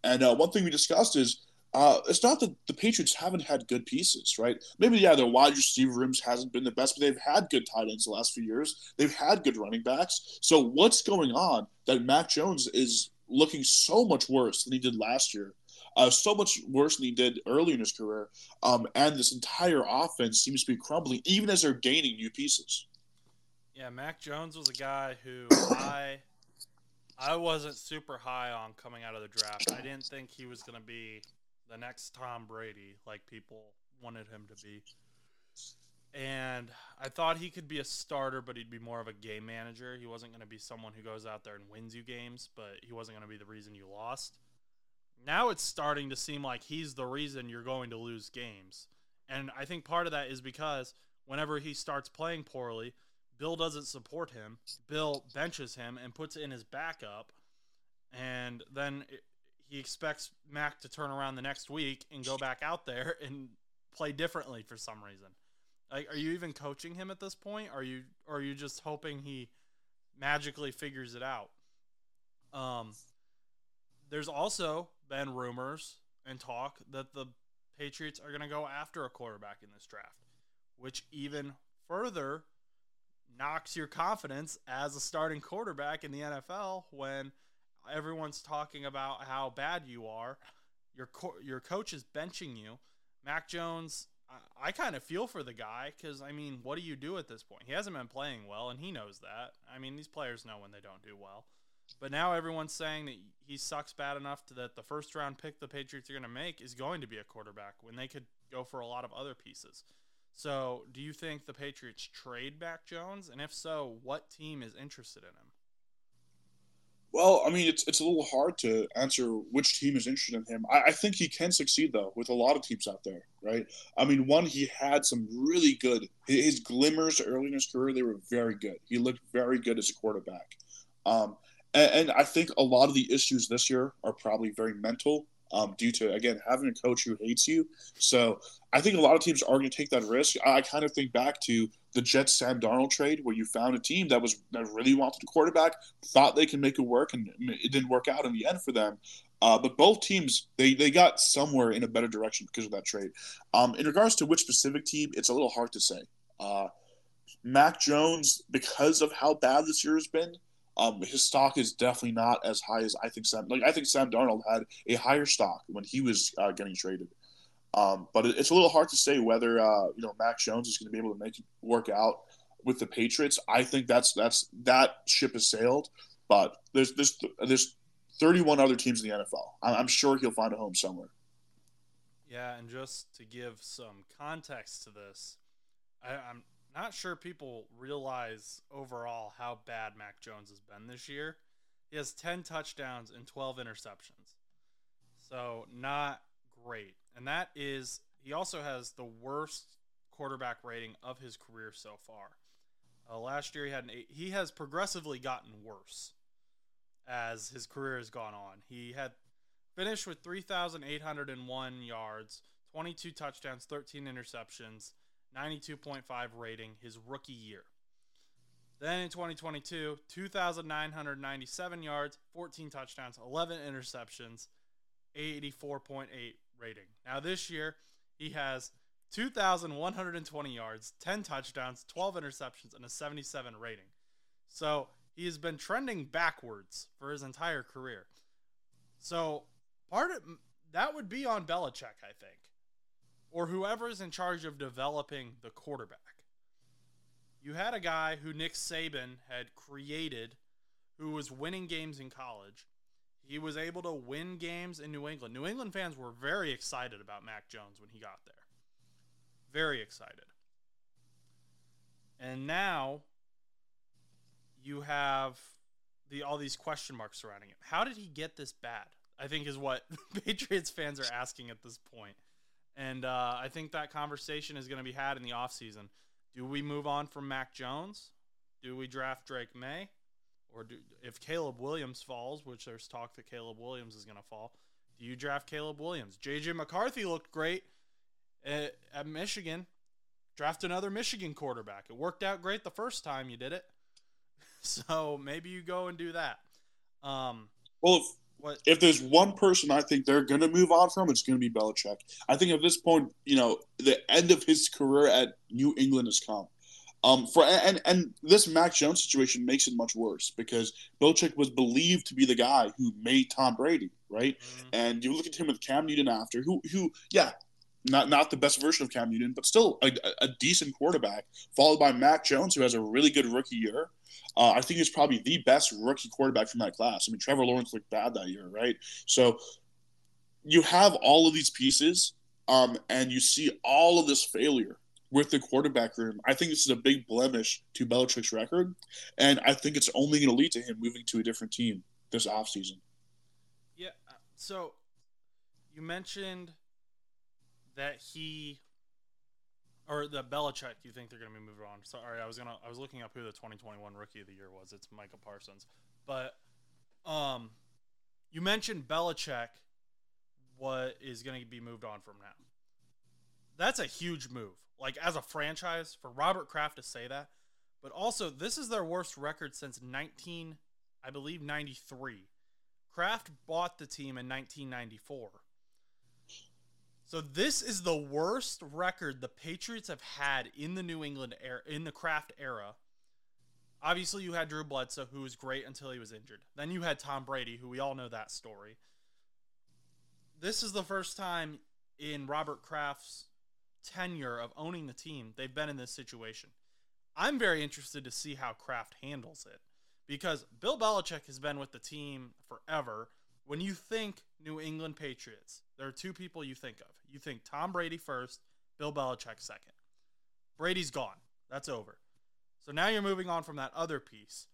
And uh, one thing we discussed is uh, it's not that the Patriots haven't had good pieces, right? Maybe yeah, their wide receiver rooms hasn't been the best, but they've had good tight ends the last few years. They've had good running backs. So what's going on that Mac Jones is looking so much worse than he did last year? Uh, so much worse than he did early in his career. Um, and this entire offense seems to be crumbling, even as they're gaining new pieces. Yeah, Mac Jones was a guy who I I wasn't super high on coming out of the draft. I didn't think he was going to be the next Tom Brady, like people wanted him to be. And I thought he could be a starter, but he'd be more of a game manager. He wasn't going to be someone who goes out there and wins you games, but he wasn't going to be the reason you lost. Now it's starting to seem like he's the reason you're going to lose games. And I think part of that is because whenever he starts playing poorly, Bill doesn't support him. Bill benches him and puts in his backup. And then he expects Mac to turn around the next week and go back out there and play differently for some reason. Like, are you even coaching him at this point? Are you, or are you just hoping he magically figures it out? Um, there's also been rumors and talk that the Patriots are going to go after a quarterback in this draft, which even further knocks your confidence as a starting quarterback in the NFL when everyone's talking about how bad you are. Your co- your coach is benching you. Mac Jones, I, I kind of feel for the guy because I mean, what do you do at this point? He hasn't been playing well, and he knows that. I mean, these players know when they don't do well. But now everyone's saying that he sucks bad enough to that the first round pick the Patriots are going to make is going to be a quarterback when they could go for a lot of other pieces. So, do you think the Patriots trade back Jones? And if so, what team is interested in him? Well, I mean, it's it's a little hard to answer which team is interested in him. I, I, think he can succeed though with a lot of teams out there, right? I mean, one he had some really good his glimmers early in his career. They were very good. He looked very good as a quarterback, um, and, and I think a lot of the issues this year are probably very mental um, due to again having a coach who hates you. So I think a lot of teams are going to take that risk. I kind of think back to the Jets Sam Darnold trade, where you found a team that was that really wanted a quarterback, thought they could make it work, and it didn't work out in the end for them. Uh, but both teams they they got somewhere in a better direction because of that trade. Um, in regards to which specific team, it's a little hard to say. Uh, Mac Jones, because of how bad this year has been, um, his stock is definitely not as high as I think Sam. Like I think Sam Darnold had a higher stock when he was uh, getting traded. Um, but it, it's a little hard to say whether uh, you know Mac Jones is going to be able to make it work out with the Patriots. I think that's that's that ship has sailed. But there's there's there's 31 other teams in the NFL. I'm sure he'll find a home somewhere. Yeah, and just to give some context to this, I, I'm not sure people realize overall how bad Mac Jones has been this year. He has 10 touchdowns and 12 interceptions. So, not great. And that is, he also has the worst quarterback rating of his career so far. Uh, last year, he had an eight, he has progressively gotten worse as his career has gone on. He had finished with 3,801 yards, 22 touchdowns, 13 interceptions, 92.5 rating his rookie year. Then in 2022, 2,997 yards, 14 touchdowns, 11 interceptions, 84.8 rating. Now this year, he has 2,120 yards, 10 touchdowns, 12 interceptions, and a 77 rating. So he has been trending backwards for his entire career. So part of that would be on Belichick, I think or whoever is in charge of developing the quarterback. You had a guy who Nick Saban had created who was winning games in college. He was able to win games in New England. New England fans were very excited about Mac Jones when he got there. Very excited. And now you have the all these question marks surrounding him. How did he get this bad? I think is what [LAUGHS] Patriots fans are asking at this point. And uh, I think that conversation is going to be had in the offseason. Do we move on from Mac Jones? Do we draft Drake Maye? Or do, if Caleb Williams falls, which there's talk that Caleb Williams is going to fall, do you draft Caleb Williams? JJ McCarthy looked great at, at Michigan. Draft another Michigan quarterback. It worked out great the first time you did it. [LAUGHS] So maybe you go and do that. Um, well, What? If there's one person I think they're going to move on from, it's going to be Belichick. I think at this point, you know, the end of his career at New England has come. Um, for and and this Mac Jones situation makes it much worse because Belichick was believed to be the guy who made Tom Brady, right? Mhm. And you look at him with Cam Newton after, who who yeah, not not the best version of Cam Newton, but still a, a decent quarterback. Followed by Mac Jones, who has a really good rookie year. Uh, I think he's probably the best rookie quarterback from that class. I mean, Trevor Lawrence looked bad that year, right? So you have all of these pieces, um, and you see all of this failure with the quarterback room. I think this is a big blemish to Belichick's record, and I think it's only going to lead to him moving to a different team this offseason. Yeah. uh, So you mentioned that he or the Belichick. You think they're going to be moved on? Sorry, I was gonna. I was looking up who the 2021 Rookie of the Year was. It's Micah Parsons. But um, you mentioned Belichick. What is going to be moved on from now? That's a huge move. Like as a franchise for Robert Kraft to say that, but also this is their worst record since 19, I believe 93. Kraft bought the team in 1994. So this is the worst record the Patriots have had in the New England era, in the Kraft era. Obviously, you had Drew Bledsoe, who was great until he was injured. Then you had Tom Brady, who we all know that story. This is the first time in Robert Kraft's tenure of owning the team they've been in this situation. I'm very interested to see how Kraft handles it because Bill Belichick has been with the team forever. When you think New England Patriots, there are two people you think of. You think Tom Brady first, Bill Belichick second. Brady's gone. That's over. So now you're moving on from that other piece.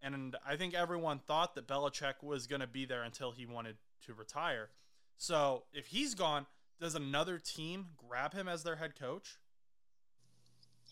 And I think everyone thought that Belichick was going to be there until he wanted to retire. So if he's gone, does another team grab him as their head coach?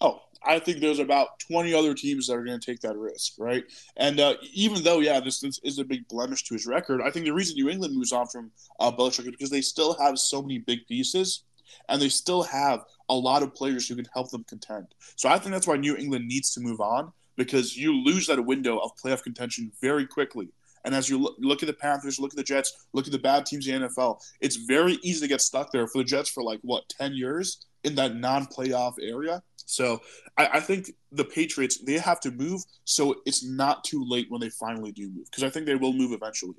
Oh, I think there's about 20 other teams that are going to take that risk, right? And uh, even though, yeah, this, this, is a big blemish to his record, I think the reason New England moves on from uh, Belichick is because they still have so many big pieces and they still have a lot of players who can help them contend. So I think that's why New England needs to move on because you lose that window of playoff contention very quickly. And as you look, look at the Panthers, look at the Jets, look at the bad teams in the NFL, it's very easy to get stuck there for the Jets for like, what, 10 years in that non playoff area. So I, I, think the Patriots they have to move so it's not too late when they finally do move because I think they will move eventually.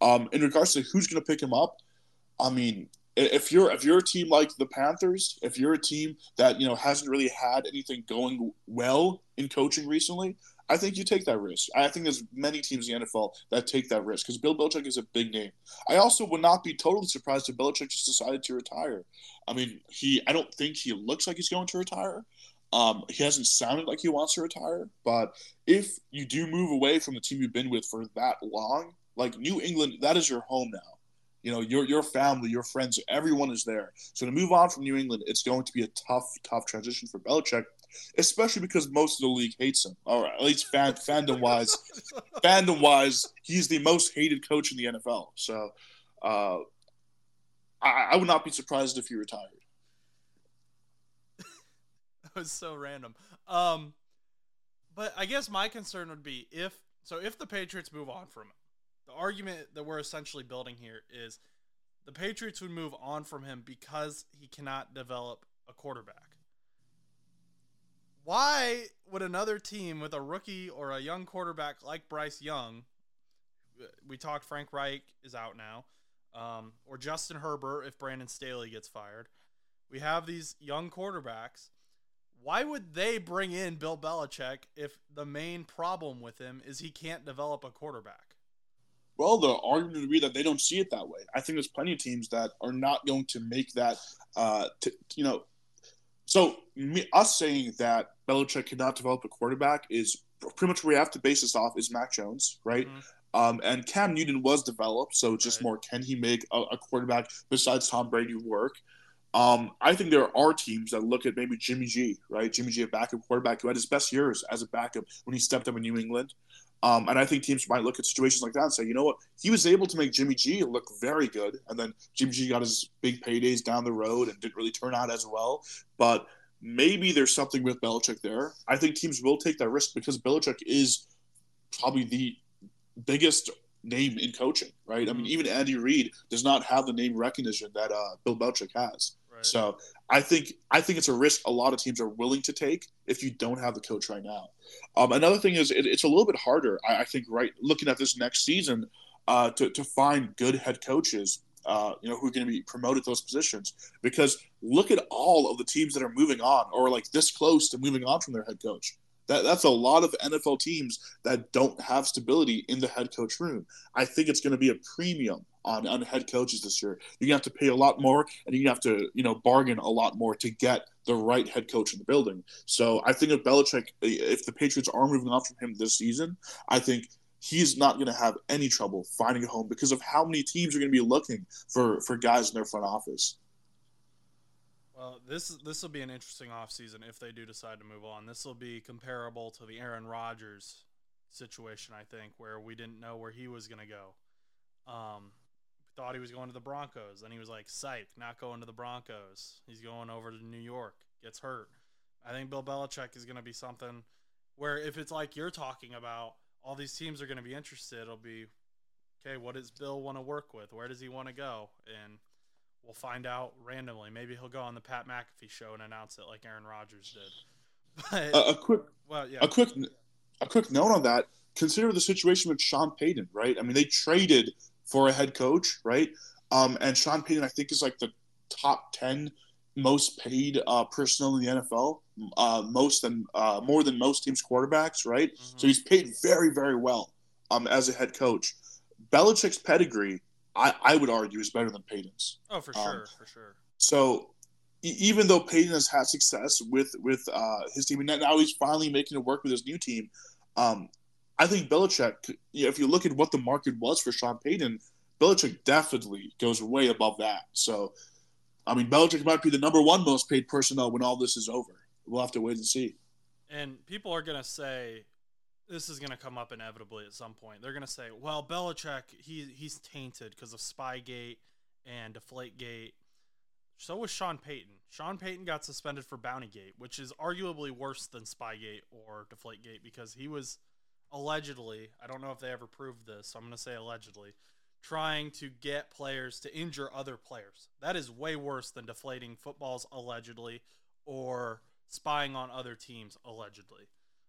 Um, in regards to who's going to pick him up, I mean, if you're if you're a team like the Panthers, if you're a team that you know hasn't really had anything going well in coaching recently, I think you take that risk. I think there's many teams in the NFL that take that risk because Bill Belichick is a big name. I also would not be totally surprised if Belichick just decided to retire. I mean, he I don't think he looks like he's going to retire. Um, he hasn't sounded like he wants to retire, but if you do move away from the team you've been with for that long, like New England, that is your home now. You know, your your family, your friends, everyone is there. So to move on from New England, it's going to be a tough, tough transition for Belichick, especially because most of the league hates him. All right, at least fan, fandom wise, [LAUGHS] fandom wise, he's the most hated coach in the NFL. So uh, I, I would not be surprised if he retired. [LAUGHS] that was so random. Um, but I guess my concern would be if so if the Patriots move on from him, the argument that we're essentially building here is the Patriots would move on from him because he cannot develop a quarterback. Why would another team with a rookie or a young quarterback like Bryce Young, we talked Frank Reich is out now, um, or Justin Herbert if Brandon Staley gets fired, we have these young quarterbacks. Why would they bring in Bill Belichick if the main problem with him is he can't develop a quarterback? Well, the argument would be that they don't see it that way. I think there's plenty of teams that are not going to make that, uh, to, you know. So me, us saying that Belichick cannot develop a quarterback is pretty much where we have to base this off is Mac Jones, right? Mm-hmm. Um, and Cam Newton was developed, so just right. more can he make a, a, quarterback besides Tom Brady work? Um, I think there are teams that look at maybe Jimmy G, right? Jimmy G, a backup quarterback who had his best years as a backup when he stepped up in New England. Um, and I think teams might look at situations like that and say, you know what, he was able to make Jimmy G look very good, and then Jimmy G got his big paydays down the road and didn't really turn out as well. But maybe there's something with Belichick there. I think teams will take that risk because Belichick is probably the biggest name in coaching, right? I mean, Mhm. even Andy Reid does not have the name recognition that uh, Bill Belichick has. Right. So I think I think it's a risk a lot of teams are willing to take if you don't have the coach right now. Um, another thing is it, it's a little bit harder, I, I think, right looking at this next season uh, to to find good head coaches. Uh, you know who are going to be promoted to those positions because look at all of the teams that are moving on or like this close to moving on from their head coach. That, that's a lot of NFL teams that don't have stability in the head coach room. I think it's going to be a premium on, on head coaches this year. To have to pay a lot more, and to have to you know bargain a lot more to get the right head coach in the building. So I think if Belichick, if the Patriots are moving on from him this season, I think he's not going to have any trouble finding a home because of how many teams are going to be looking for for guys in their front office. Well, this this will be an interesting offseason if they do decide to move on. This will be comparable to the Aaron Rodgers situation, I think, where we didn't know where he was going to go. Um, thought he was going to the Broncos, then he was like, "Psych, not going to the Broncos. He's going over to New York. Gets hurt." I think Bill Belichick is going to be something where if it's like you're talking about, all these teams are going to be interested. It'll be, okay, what does Bill want to work with? Where does he want to go? And we'll find out randomly. Maybe he'll go on the Pat McAfee show and announce it like Aaron Rodgers did. [LAUGHS] But A, a quick well, yeah, a quick a quick note on that. Consider the situation with Sean Payton, right? I mean, they traded for a head coach, right? Um, and Sean Payton, I think, is like the top ten most paid uh, personnel in the NFL, uh, most than uh, more than most teams' quarterbacks, right? Mhm. So he's paid very, very well um, as a head coach. Belichick's pedigree, I, I would argue, is better than Payton's. oh for um, sure, for sure. So e- even though Payton has had success with with uh, his team, and now he's finally making it work with his new team, um, I think Belichick. You know, if you look at what the market was for Sean Payton, Belichick definitely goes way above that. So, I mean, Belichick might be the number one most paid personnel when all this is over. We'll have to wait and see. And people are gonna say this is gonna come up inevitably at some point. They're gonna say, "Well, Belichick, he he's tainted because of Spygate and Deflategate." So was Sean Payton. Sean Payton got suspended for Bountygate, which is arguably worse than Spygate or Deflategate because he was allegedly, I don't know if they ever proved this, so I'm going to say allegedly, trying to get players to injure other players. That is way worse than deflating footballs allegedly or spying on other teams allegedly.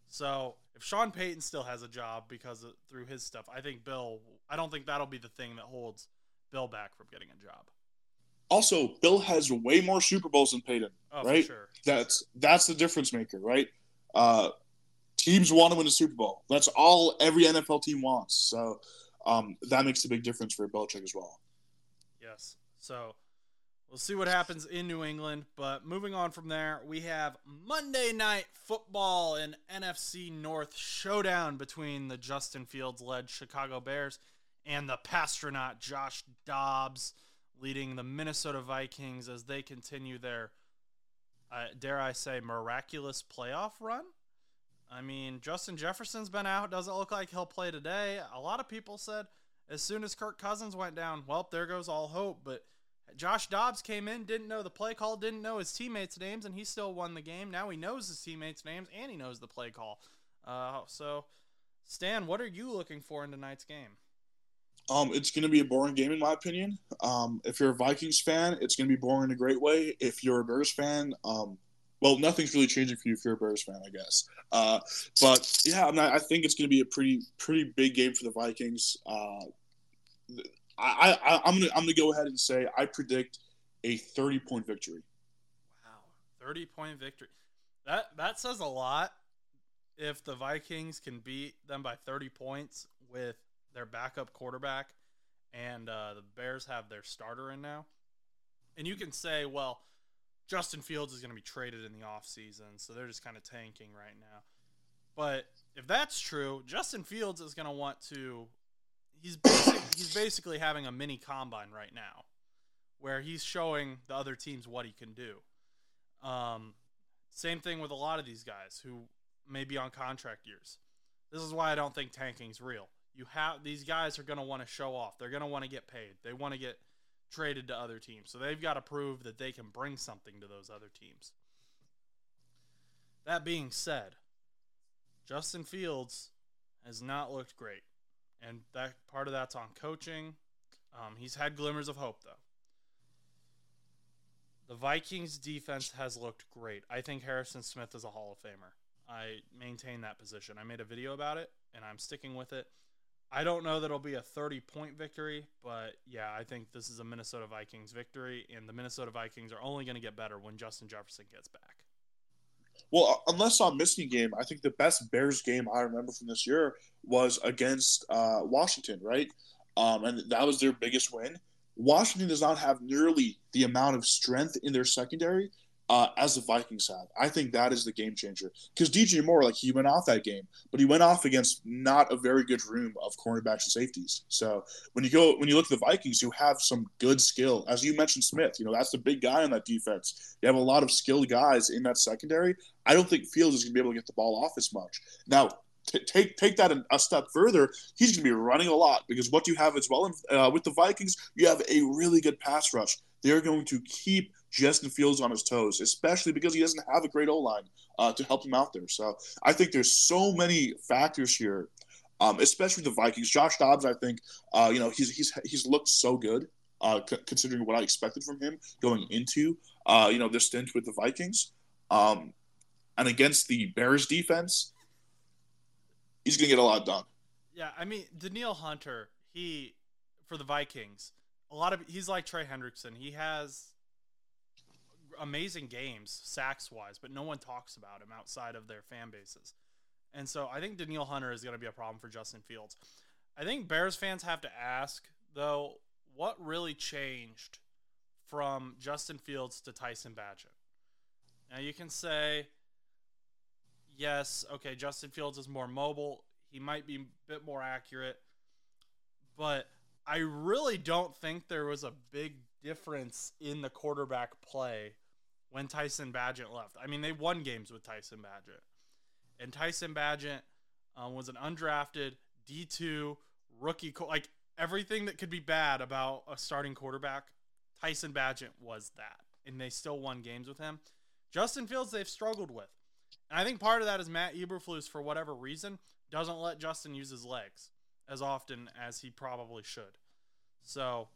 So if Sean Payton still has a job because of, through his stuff, I think Bill. I don't think that'll be the thing that holds Bill back from getting a job. Also, Bill has way more Super Bowls than Payton. Oh, Right? for sure. That's that's the difference maker, right? Uh, teams want to win a Super Bowl. That's all every NFL team wants. So um, that makes a big difference for Belichick as well. Yes. So we'll see what happens in New England. But moving on from there, we have Monday Night Football and NFC North showdown between the Justin Fields led Chicago Bears and the Passtronaut Josh Dobbs leading the Minnesota Vikings as they continue their, uh, dare I say, miraculous playoff run. I mean, Justin Jefferson's been out. Doesn't look like he'll play today. A lot of people said as soon as Kirk Cousins went down, well, there goes all hope. But Josh Dobbs came in, didn't know the play call, didn't know his teammates' names, and he still won the game. Now he knows his teammates' names and he knows the play call. Uh, so, Stan, what are you looking for in tonight's game? Um, it's going to be a boring game, in my opinion. Um, if you're a Vikings fan, it's going to be boring in a great way. If you're a Bears fan, um, well, nothing's really changing for you if you're a Bears fan, I guess. Uh, but yeah, I, mean, I think it's going to be a pretty pretty big game for the Vikings. Uh, I, I I'm gonna I'm gonna go ahead and say I predict a 30 point victory. Wow, thirty point victory. That that says a lot. If the Vikings can beat them by thirty points with their backup quarterback, and uh, the Bears have their starter in now, and you can say, well, Justin Fields is going to be traded in the offseason, so they're just kind of tanking right now. But if that's true, Justin Fields is going to want to. He's basic, he's basically having a mini combine right now, where he's showing the other teams what he can do. Um, same thing with a lot of these guys who may be on contract years. This is why I don't think tanking's real. You have these guys are going to want to show off. They're going to want to get paid. They want to get traded to other teams. So they've got to prove that they can bring something to those other teams. That being said, Justin Fields has not looked great. And that part of that's on coaching. Um, he's had glimmers of hope though. The Vikings defense has looked great. I think Harrison Smith is a Hall of Famer. I maintain that position. I made a video about it, and I'm sticking with it. I don't know that it'll be a 30 point victory, but yeah, I think this is a Minnesota Vikings victory, and the Minnesota Vikings are only going to get better when Justin Jefferson gets back. Well, unless I'm missing a game, I think the best Bears game I remember from this year was against uh, Washington, right? Um, and that was their biggest win. Washington does not have nearly the amount of strength in their secondary uh, as the Vikings have. I think that is the game changer because DJ Moore, like he went off that game, but he went off against not a very good room of cornerbacks and safeties. So when you go when you look at the Vikings, you have some good skill, as you mentioned, Smith. You know that's the big guy on that defense. You have a lot of skilled guys in that secondary. I don't think Fields is going to be able to get the ball off as much now. T- take take that a step further, he's going to be running a lot because what you have as well uh, with the Vikings, you have a really good pass rush. They're going to keep Justin Fields on his toes, especially because he doesn't have a great O line uh, to help him out there. So I think there's so many factors here, um, especially the Vikings. Josh Dobbs, I think, uh, you know, he's he's he's looked so good. Uh, c- considering what I expected from him going into, uh, you know, this stint with the Vikings, um, and against the Bears defense, he's going to get a lot done. Yeah, I mean, Danielle Hunter, he for the Vikings, a lot of he's like Trey Hendrickson. He has amazing games sacks wise, but no one talks about him outside of their fan bases. And so I think Danielle Hunter is going to be a problem for Justin Fields. I think Bears fans have to ask though, what really changed from Justin Fields to Tyson Bagent? Now you can say yes, okay, Justin Fields is more mobile. He might be a bit more accurate, but I really don't think there was a big difference in the quarterback play when Tyson Bagent left. I mean, they won games with Tyson Bagent. And Tyson Bagent um, was an undrafted D2 rookie. Co- like everything that could be bad about a starting quarterback, Tyson Badgett was that. And they still won games with him. Justin Fields, they've struggled with. And I think part of that is Matt Eberflus, for whatever reason, doesn't let Justin use his legs as often as he probably should. So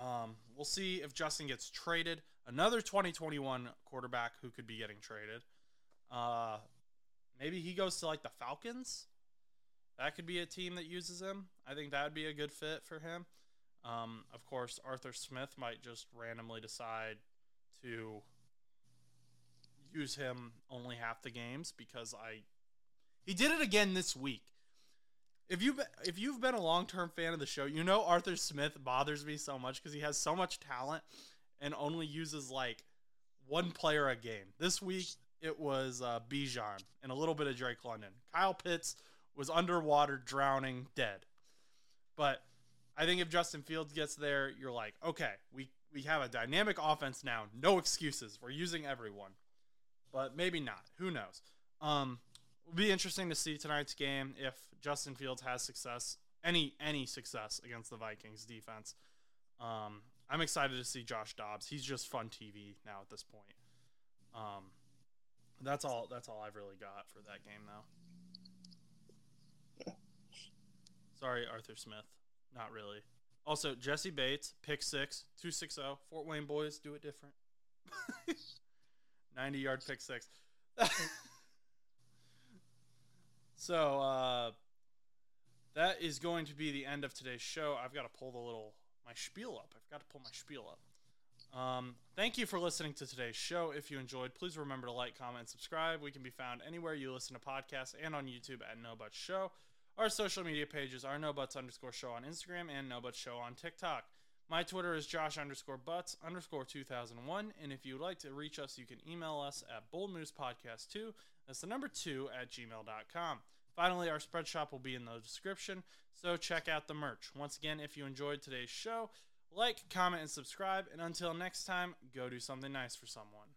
um, we'll see if Justin gets traded. Another 2021 quarterback who could be getting traded. Uh, maybe he goes to like the Falcons. That could be a team that uses him. I think that would be a good fit for him. Um, of course, Arthur Smith might just randomly decide to use him only half the games because I he did it again this week. If you if you've been a long term fan of the show, you know Arthur Smith bothers me so much because he has so much talent and only uses like one player a game. This week it was uh, Bijan and a little bit of Drake London. Kyle Pitts was underwater, drowning, dead. But I think if Justin Fields gets there, you're like, okay, we we have a dynamic offense now. No excuses. We're using everyone. But maybe not. Who knows? Um, it'll be interesting to see tonight's game if Justin Fields has success, any any success against the Vikings defense. Um, I'm excited to see Josh Dobbs. He's just fun TV now at this point. Um, that's all. That's all I've really got for that game, though. Sorry, Arthur Smith. Not really. Also, Jessie Bates, pick six, 260. Fort Wayne boys do it different. [LAUGHS] 90 yard pick six. [LAUGHS] so, uh, that is going to be the end of today's show. I've got to pull the little my spiel up. I've got to pull my spiel up. Um, thank you for listening to today's show. If you enjoyed, please remember to like, comment, and subscribe. We can be found anywhere you listen to podcasts and on YouTube at No Butts Show. Our social media pages are No Butts underscore show on Instagram and No Butts Show on TikTok. My Twitter is Josh underscore Butts underscore 2001. And if you would like to reach us, you can email us at Bull Moose Podcast Two. That's the number two at gmail.com. Finally, our spread shop will be in the description, so check out the merch. Once again, if you enjoyed today's show, like, comment, and subscribe. And until next time, go do something nice for someone.